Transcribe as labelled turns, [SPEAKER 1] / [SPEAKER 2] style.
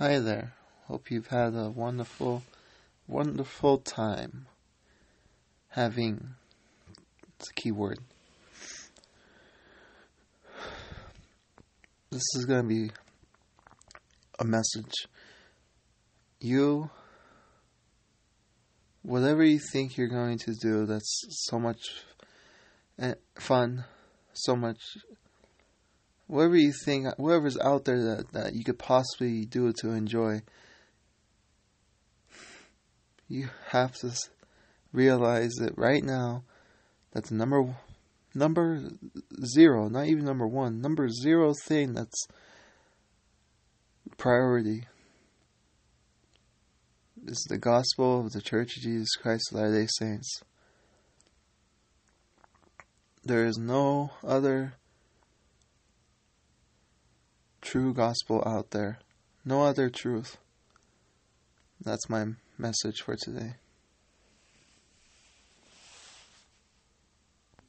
[SPEAKER 1] Hi there. Hope you've had a wonderful, wonderful time. Having, it's a key word. This is going to be a message. You, whatever you think you're going to do that's so much eh, fun, so much whatever you think, whatever's out there that, that you could possibly do to enjoy, you have to realize that right now, that's number number zero, not even number one, number zero thing that's priority is the gospel of the Church of Jesus Christ of Latter-day Saints. There is no other true gospel out there. No other truth. That's my message for today.